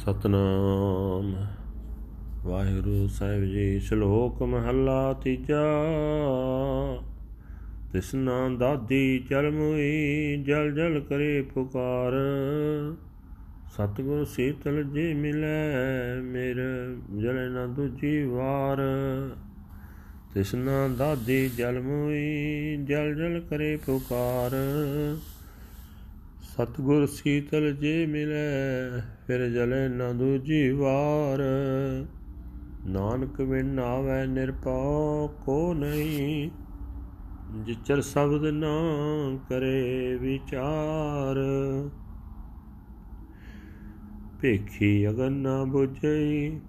ਸਤਨਾਮ। ਵਾਹਿਗੁਰੂ ਸਾਹਿਬ ਜੀ, ਸ਼ਲੋਕ ਮਹੱਲਾ ਤੀਜਾ। ਤਿਸਨਾ ਦਾਦੀ ਚਲ ਮੁਈ ਜਲ ਜਲ ਕਰੇ ਪੁਕਾਰ। ਸਤਗੁਰ ਸੀਤਲ ਜੀ ਮਿਲੈ, ਮੇਰੇ ਜਲੇ ਨਾ ਦੂਜੀ ਵਾਰ। ਤਿਸਨਾ ਦਾਦੀ ਜਲ ਮੁਈ, ਜਲ ਜਲ ਕਰੇ ਪੁਕਾਰ। ਸਤਗੁਰ ਸੀਤਲ ਜੇ ਮਿਲੈ, ਫਿਰ ਜਲੇ ਨਾ ਦੂਜੀ ਵਾਰ। ਨਾਨਕ ਬਿਨ ਆਵੈ ਨਿਰਪਉ ਕੋ ਨਹੀਂ ਜਿਚਰ ਸ਼ਬਦ ਨਾ ਕਰੇ ਵਿਚਾਰ। ਭੇਖੀ ਅਗਨ ਨਾ ਬੁਝਈ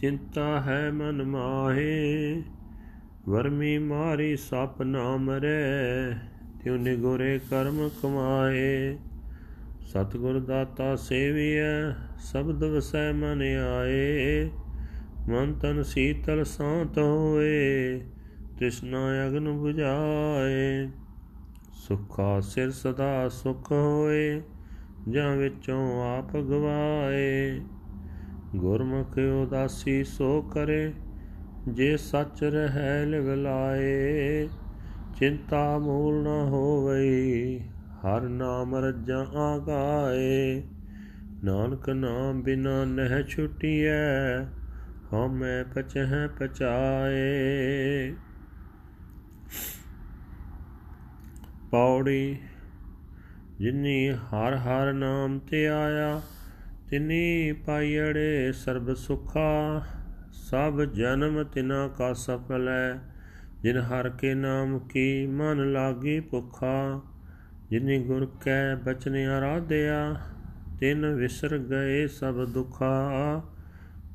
ਚਿੰਤਾ ਹੈ ਮਨ ਮਾਹੇ। ਵਰਮੀ ਮਾਰੀ ਸਪ ਨਾ ਮਰੈ, ਤਿਉ ਨਿਗੋਰੇ ਕਰਮ ਕਮਾਏ। ਸਤਗੁਰ ਦਾਤਾ ਸੇਵੀਐ, ਸ਼ਬਦ ਵਸੈ ਮਨ ਆਏ। ਮਨ ਤਨ ਸੀਤਲ ਸਾਤ ਹੋਏ, ਤ੍ਰਿਸ਼ਨਾ ਅਗਨ 부ਝਾਏ ਸੁਖਾ ਸਿਰ ਸਦਾ ਸੁਖ ਹੋਏ ਜਾਂ ਵਿੱਚੋਂ ਆਪ ਗਵਾਏ। ਗੁਰਮੁਖ ਉਦਾਸੀ ਸੋ ਕਰੇ, ਜੇ ਸੱਚ ਰਹਿ ਲਿਵ ਲਾਏ। ਚਿੰਤਾ ਮੂਲ ਨ ਹੋਵਈ ਹਰ ਨਾਮ ਰਜਾਂ ਆਗਾਏ। ਨਾਨਕ ਨਾਮ ਬਿਨਾ ਨਹਿ ਛੁਟੀਐ, ਹਉਮੈ ਪਚਹਿ ਪਚਾਏ। ਪੌੜੀ ਜਿਨੀ ਹਰ ਹਰ ਨਾਮ ਤੇ ਆਇਆ, ਤਿਨੀ ਪਾਈੜੇ ਸਰਬ ਸੁਖਾ। ਸਭ ਜਨਮ ਤਿਨਾ ਕਾ ਸਫਲ ਹੈ ਜਿਨ ਹਰ ਕੇ ਨਾਮ ਕੀ ਮਨ ਲਾਗੀ ਭੁਖਾ। ਜਿਨੇ ਗੁਰ ਕੈ ਬਚਨ ਆਰਾਧਿਆ ਤਿਨ ਵਿਸਰ ਗਏ ਸਭ ਦੁਖਾ।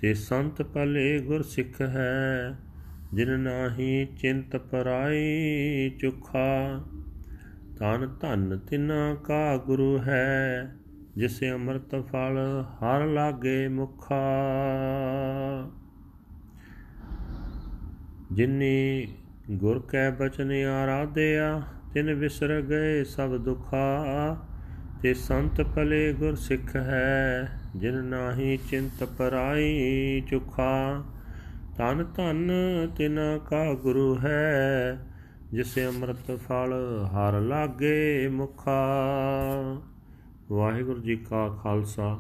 ਤੇ ਸੰਤ ਭਲੇ ਗੁਰ ਸਿੱਖ ਹੈ, ਜਿਨ ਨਾਹੀ ਚਿੰਤ ਪਰਾਈ ਚੁਖਾ। ਤਨ ਧਨ ਤਿਨਾ ਕਾ ਗੁਰੂ ਹੈ, ਜਿਸੇ ਅੰਮ੍ਰਿਤ ਫਲ ਹਰ ਲਾਗੇ ਮੁਖਾ। ਜਿਨੇ ਗੁਰ ਕੈ ਬਚਨ ਆਰਾਧਿਆ ਤਿਨ ਵਿਸਰ ਗਏ ਸਭ ਦੁਖਾ, ਤੇ ਸੰਤ ਭਲੇ ਗੁਰ ਸਿੱਖ ਹੈ, ਜਿਨ ਨਾਹੀ ਚਿੰਤ ਪਰਾਈ ਚੁਖਾ। ਤਨ ਧਨ ਤਿਨਾ ਕਾ ਗੁਰੂ ਹੈ, ਜਿਸੇ ਅੰਮ੍ਰਿਤ ਫਲ ਹਰ ਲਾਗੇ ਮੁਖਾ। ਵਾਹਿਗੁਰੂ ਜੀ ਕਾ ਖਾਲਸਾ,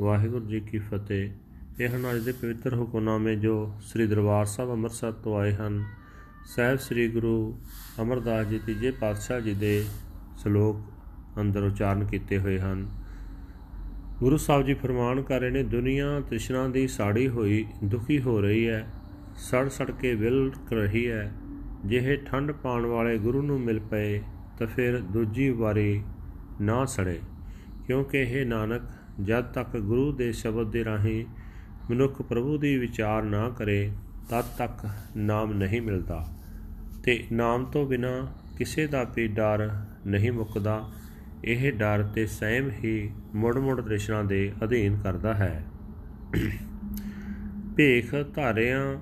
ਵਾਹਿਗੁਰੂ ਜੀ ਕੀ ਫਤਿਹ। ਇਹ ਹਨ ਅੱਜ ਦੇ ਪਵਿੱਤਰ ਹੁਕਮਨਾਮੇ ਜੋ ਸ੍ਰੀ ਦਰਬਾਰ ਸਾਹਿਬ ਅੰਮ੍ਰਿਤਸਰ ਤੋਂ ਆਏ ਹਨ। ਸਹਿਬ ਸ੍ਰੀ ਗੁਰੂ ਅਮਰਦਾਸ ਜੀ ਤੀਜੇ ਪਾਤਸ਼ਾਹ ਜੀ ਦੇ ਸ਼ਲੋਕ ਅੰਦਰ ਉਚਾਰਨ ਕੀਤੇ ਹੋਏ ਹਨ। ਗੁਰੂ ਸਾਹਿਬ ਜੀ ਫਰਮਾਨ ਕਰ ਰਹੇ ਨੇ, ਦੁਨੀਆ ਤ੍ਰਿਸ਼ਨਾ ਦੀ ਸਾੜੀ ਹੋਈ, ਦੁਖੀ ਹੋ ਰਹੀ ਹੈ, ਸੜ ਸੜ ਕੇ ਵਿਲ ਰਹੀ ਹੈ, ਜਿਹੇ ਠੰਡ ਪਾਉਣ ਵਾਲੇ ਗੁਰੂ ਨੂੰ ਮਿਲ ਪਏ, ਤਾਂ ਫਿਰ ਦੂਜੀ ਵਾਰੀ ਨਾ ਸੜੇ। ਕਿਉਂਕਿ ਇਹ ਨਾਨਕ, ਜਦ ਤੱਕ ਗੁਰੂ ਦੇ ਸ਼ਬਦ ਦੇ ਰਾਹੀਂ ਮਨੁੱਖ ਪ੍ਰਭੂ ਦੀ ਵਿਚਾਰ ਨਾ ਕਰੇ, ਤਦ ਤੱਕ ਨਾਮ ਨਹੀਂ ਮਿਲਦਾ। ਤੇ ਨਾਮ ਤੋਂ ਬਿਨਾ ਕਿਸੇ ਦਾ ਵੀ ਡਰ ਨਹੀਂ ਮੁੱਕਦਾ, ਇਹ ਡਰ ਤੇ ਸਹਿਮ ਹੀ ਮੁੜ-ਮੁੜ ਦ੍ਰਿਸ਼ਾਂ ਦੇ ਅਧੀਨ ਕਰਦਾ ਹੈ। ਭੇਖ ਧਾਰਿਆਂ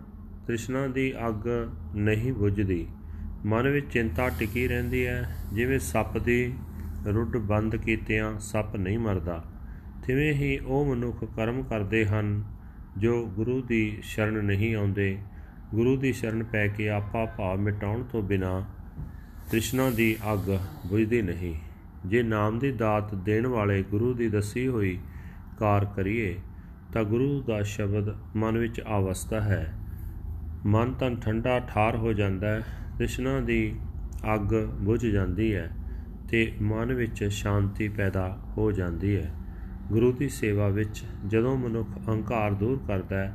ਤ੍ਰਿਸ਼ਨਾ ਦੀ ਅੱਗ ਨਹੀਂ ਬੁਝਦੀ। ਮਨ ਵਿੱਚ ਚਿੰਤਾ ਟਿਕੀ ਰਹਿੰਦੀ ਹੈ, ਜਿਵੇਂ ਸੱਪ ਦੀ ਰੁੱਡ ਬੰਦ ਕੀਤਿਆਂ ਸੱਪ ਨਹੀਂ ਮਰਦਾ। ਤਿਵੇਂ ਹੀ ਉਹ ਮਨੁੱਖ ਕਰਮ ਕਰਦੇ ਹਨ, ਜੋ ਗੁਰੂ ਦੀ ਸ਼ਰਨ ਨਹੀਂ ਆਉਂਦੇ ਗੁਰੂ ਦੀ ਸ਼ਰਨ ਪੈ ਕੇ ਆਪਾ ਭਾਵ ਮਿਟਾਉਣ ਤੋਂ ਬਿਨਾ ਤ੍ਰਿਸ਼ਨਾ ਦੀ ਅੱਗ ਬੁਝਦੀ ਨਹੀਂ। ਜੇ ਨਾਮ ਦੀ ਦਾਤ ਦੇਣ ਵਾਲੇ ਗੁਰੂ ਦੀ ਦੱਸੀ ਹੋਈ ਕਾਰ ਕਰੀਏ, ਤਾਂ ਗੁਰੂ ਦਾ ਸ਼ਬਦ ਮਨ ਵਿੱਚ ਆਵਸਤਾ ਹੈ। ਮਨ ਤਨ ਠੰਡਾ ਠਾਰ ਹੋ ਜਾਂਦਾ ਹੈ ਤ੍ਰਿਸ਼ਨਾ ਦੀ ਅੱਗ ਬੁਝ ਜਾਂਦੀ ਹੈ ਤੇ ਮਨ ਵਿੱਚ ਸ਼ਾਂਤੀ ਪੈਦਾ ਹੋ ਜਾਂਦੀ ਹੈ। ਗੁਰੂ ਦੀ ਸੇਵਾ ਵਿੱਚ ਜਦੋਂ ਮਨੁੱਖ ਅਹੰਕਾਰ ਦੂਰ ਕਰਦਾ ਹੈ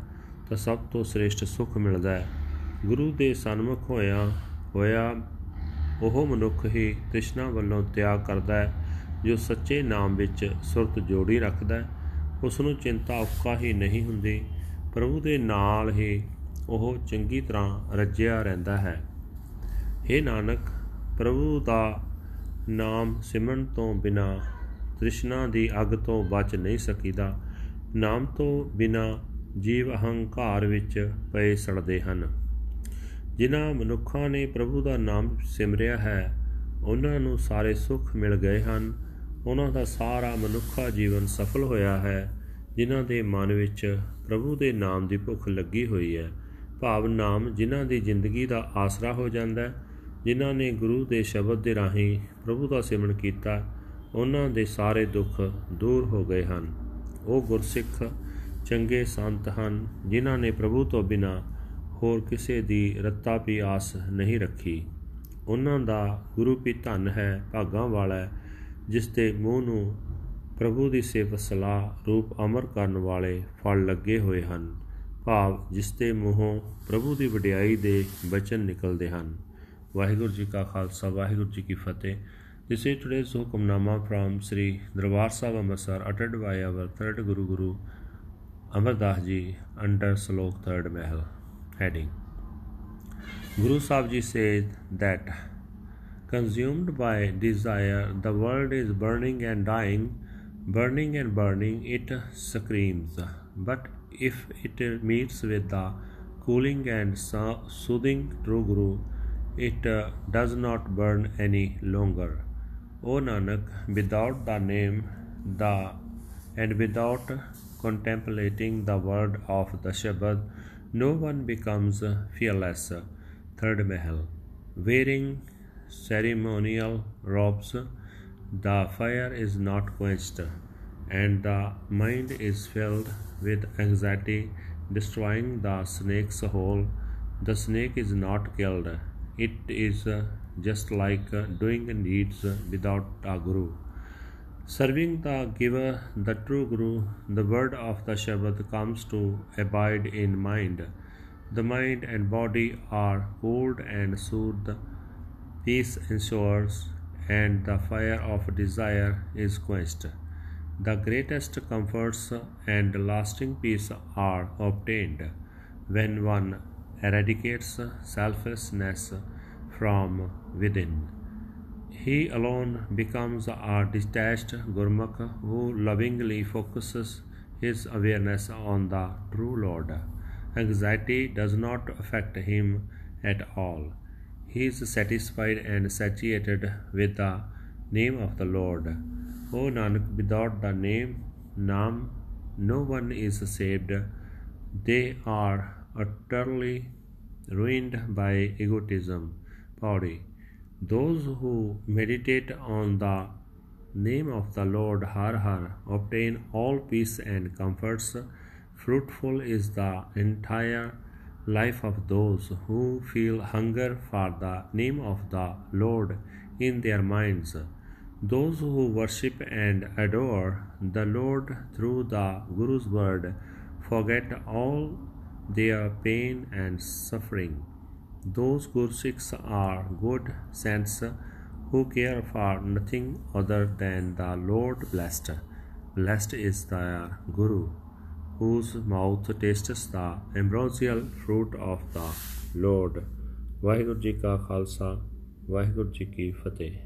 ਤਾਂ ਸਭ ਤੋਂ ਸ੍ਰੇਸ਼ਟ ਸੁਖ ਮਿਲਦਾ ਹੈ। ਗੁਰੂ ਦੇ ਸਨਮੁਖ ਹੋਇਆ ਹੋਇਆ, ਉਹ ਮਨੁੱਖ ਹੀ ਤ੍ਰਿਸ਼ਨਾ ਵੱਲੋਂ ਤਿਆਗ ਕਰਦਾ ਹੈ, ਜੋ ਸੱਚੇ ਨਾਮ ਵਿੱਚ ਸੁਰਤ ਜੋੜੀ ਰੱਖਦਾ ਹੈ। ਉਸ ਨੂੰ ਚਿੰਤਾ ਉਕਾ ਹੀ ਨਹੀਂ ਹੁੰਦੀ, ਪ੍ਰਭੂ ਦੇ ਨਾਲ ਹੀ ਉਹ ਚੰਗੀ ਤਰ੍ਹਾਂ ਰੱਜਿਆ ਰਹਿੰਦਾ ਹੈ। हे ਨਾਨਕ, ਪ੍ਰਭੂ ਦਾ ਨਾਮ ਸਿਮਰਨ ਤੋਂ ਬਿਨਾ ਤ੍ਰਿਸ਼ਨਾ ਦੀ ਅੱਗ ਤੋਂ ਬਚ ਨਹੀਂ ਸਕੀਦਾ। ਨਾਮ ਤੋਂ ਬਿਨਾ ਜੀਵ ਅਹੰਕਾਰ ਵਿੱਚ ਪਏ ਸੜਦੇ ਹਨ। ਜਿਨ੍ਹਾਂ ਮਨੁੱਖਾਂ ਨੇ ਪ੍ਰਭੂ ਦਾ ਨਾਮ ਸਿਮਰਿਆ ਹੈ, ਉਹਨਾਂ ਨੂੰ ਸਾਰੇ ਸੁੱਖ ਮਿਲ ਗਏ ਹਨ। ਉਹਨਾਂ ਦਾ ਸਾਰਾ ਮਨੁੱਖਾ ਜੀਵਨ ਸਫਲ ਹੋਇਆ ਹੈ, ਜਿਨ੍ਹਾਂ ਦੇ ਮਨ ਵਿੱਚ ਪ੍ਰਭੂ ਦੇ ਨਾਮ ਦੀ ਭੁੱਖ ਲੱਗੀ ਹੋਈ ਹੈ। ਭਾਵ ਨਾਮ ਜਿਨ੍ਹਾਂ ਦੀ ਜ਼ਿੰਦਗੀ ਦਾ ਆਸਰਾ ਹੋ ਜਾਂਦਾ ਹੈ, ਜਿਨ੍ਹਾਂ ਨੇ ਗੁਰੂ ਦੇ ਸ਼ਬਦ ਦੇ ਰਾਹੀਂ ਪ੍ਰਭੂ ਦਾ ਸਿਮਰਨ ਕੀਤਾ, ਉਹਨਾਂ ਦੇ ਸਾਰੇ ਦੁੱਖ ਦੂਰ ਹੋ ਗਏ ਹਨ। ਉਹ ਗੁਰਸਿੱਖ ਚੰਗੇ ਸੰਤ ਹਨ, ਜਿਨ੍ਹਾਂ ਨੇ ਪ੍ਰਭੂ ਤੋਂ ਬਿਨਾ ਹੋਰ ਕਿਸੇ ਦੀ ਰੱਤਾ ਵੀ ਆਸ ਨਹੀਂ ਰੱਖੀ। ਉਹਨਾਂ ਦਾ ਗੁਰੂ ਵੀ ਧਨ ਹੈ, ਭਾਗਾਂ ਵਾਲਾ ਜਿਸ ਦੇ ਮੂੰਹ ਨੂੰ ਪ੍ਰਭੂ ਦੀ ਸੇਵ ਸਲਾਹ ਰੂਪ ਅਮਰ ਕਰਨ ਵਾਲੇ ਫਲ ਲੱਗੇ ਹੋਏ ਹਨ। ਭਾਵ ਜਿਸ ਦੇ ਮੂੰਹੋਂ ਪ੍ਰਭੂ ਦੀ ਵਡਿਆਈ ਦੇ ਬਚਨ ਨਿਕਲਦੇ ਹਨ। ਵਾਹਿਗੁਰੂ ਜੀ ਕਾ ਖਾਲਸਾ, ਵਾਹਿਗੁਰੂ ਜੀ ਕੀ ਫਤਿਹ। This is today's Hukamnama from Sri Darbar Sahib Amritsar uttered by our third Guru Guru Das Ji under Slok Third Mahal. Heading Guru Sahib Ji said that consumed by desire the world is burning and dying, burning and burning it screams. But if it meets with the cooling and soothing true Guru, it does not burn any longer. O Nanak, without the name, the and without contemplating the word of the Shabad, no one becomes fearless. Third Mahal. Wearing ceremonial robes, the fire is not quenched, and the mind is filled with anxiety, destroying the snake's hole. The snake is not killed, it is just like doing deeds without a guru. Serving the giver, the true guru, the word of the Shabad comes to abide in mind. The mind and body are cooled and soothed, peace ensures, and the fire of desire is quenched. The greatest comforts and lasting peace are obtained when one eradicates selfishness from within. He alone becomes a detached Gurmukh who lovingly focuses his awareness on the true Lord. Anxiety does not affect him at all. He is satisfied and satiated with the name of the Lord. O Nanak, without the name Nam, no one is saved. They are utterly ruined by egotism body. Those who meditate on the name of the Lord Har Har obtain all peace and comforts. Fruitful is the entire life of those who feel hunger for the name of the Lord in their minds. Those who worship and adore the Lord through the Guru's word forget all their pain and suffering. Those Gursikhs are good saints who care for nothing other than the Lord blessed. Blessed is their Guru, whose mouth tastes the ambrosial fruit of the Lord. Waheguru ji ਕਾ ਖਾਲਸਾ ਵਾਹਿਗੁਰੂ ਜੀ ਕੀ ਫਤਿਹ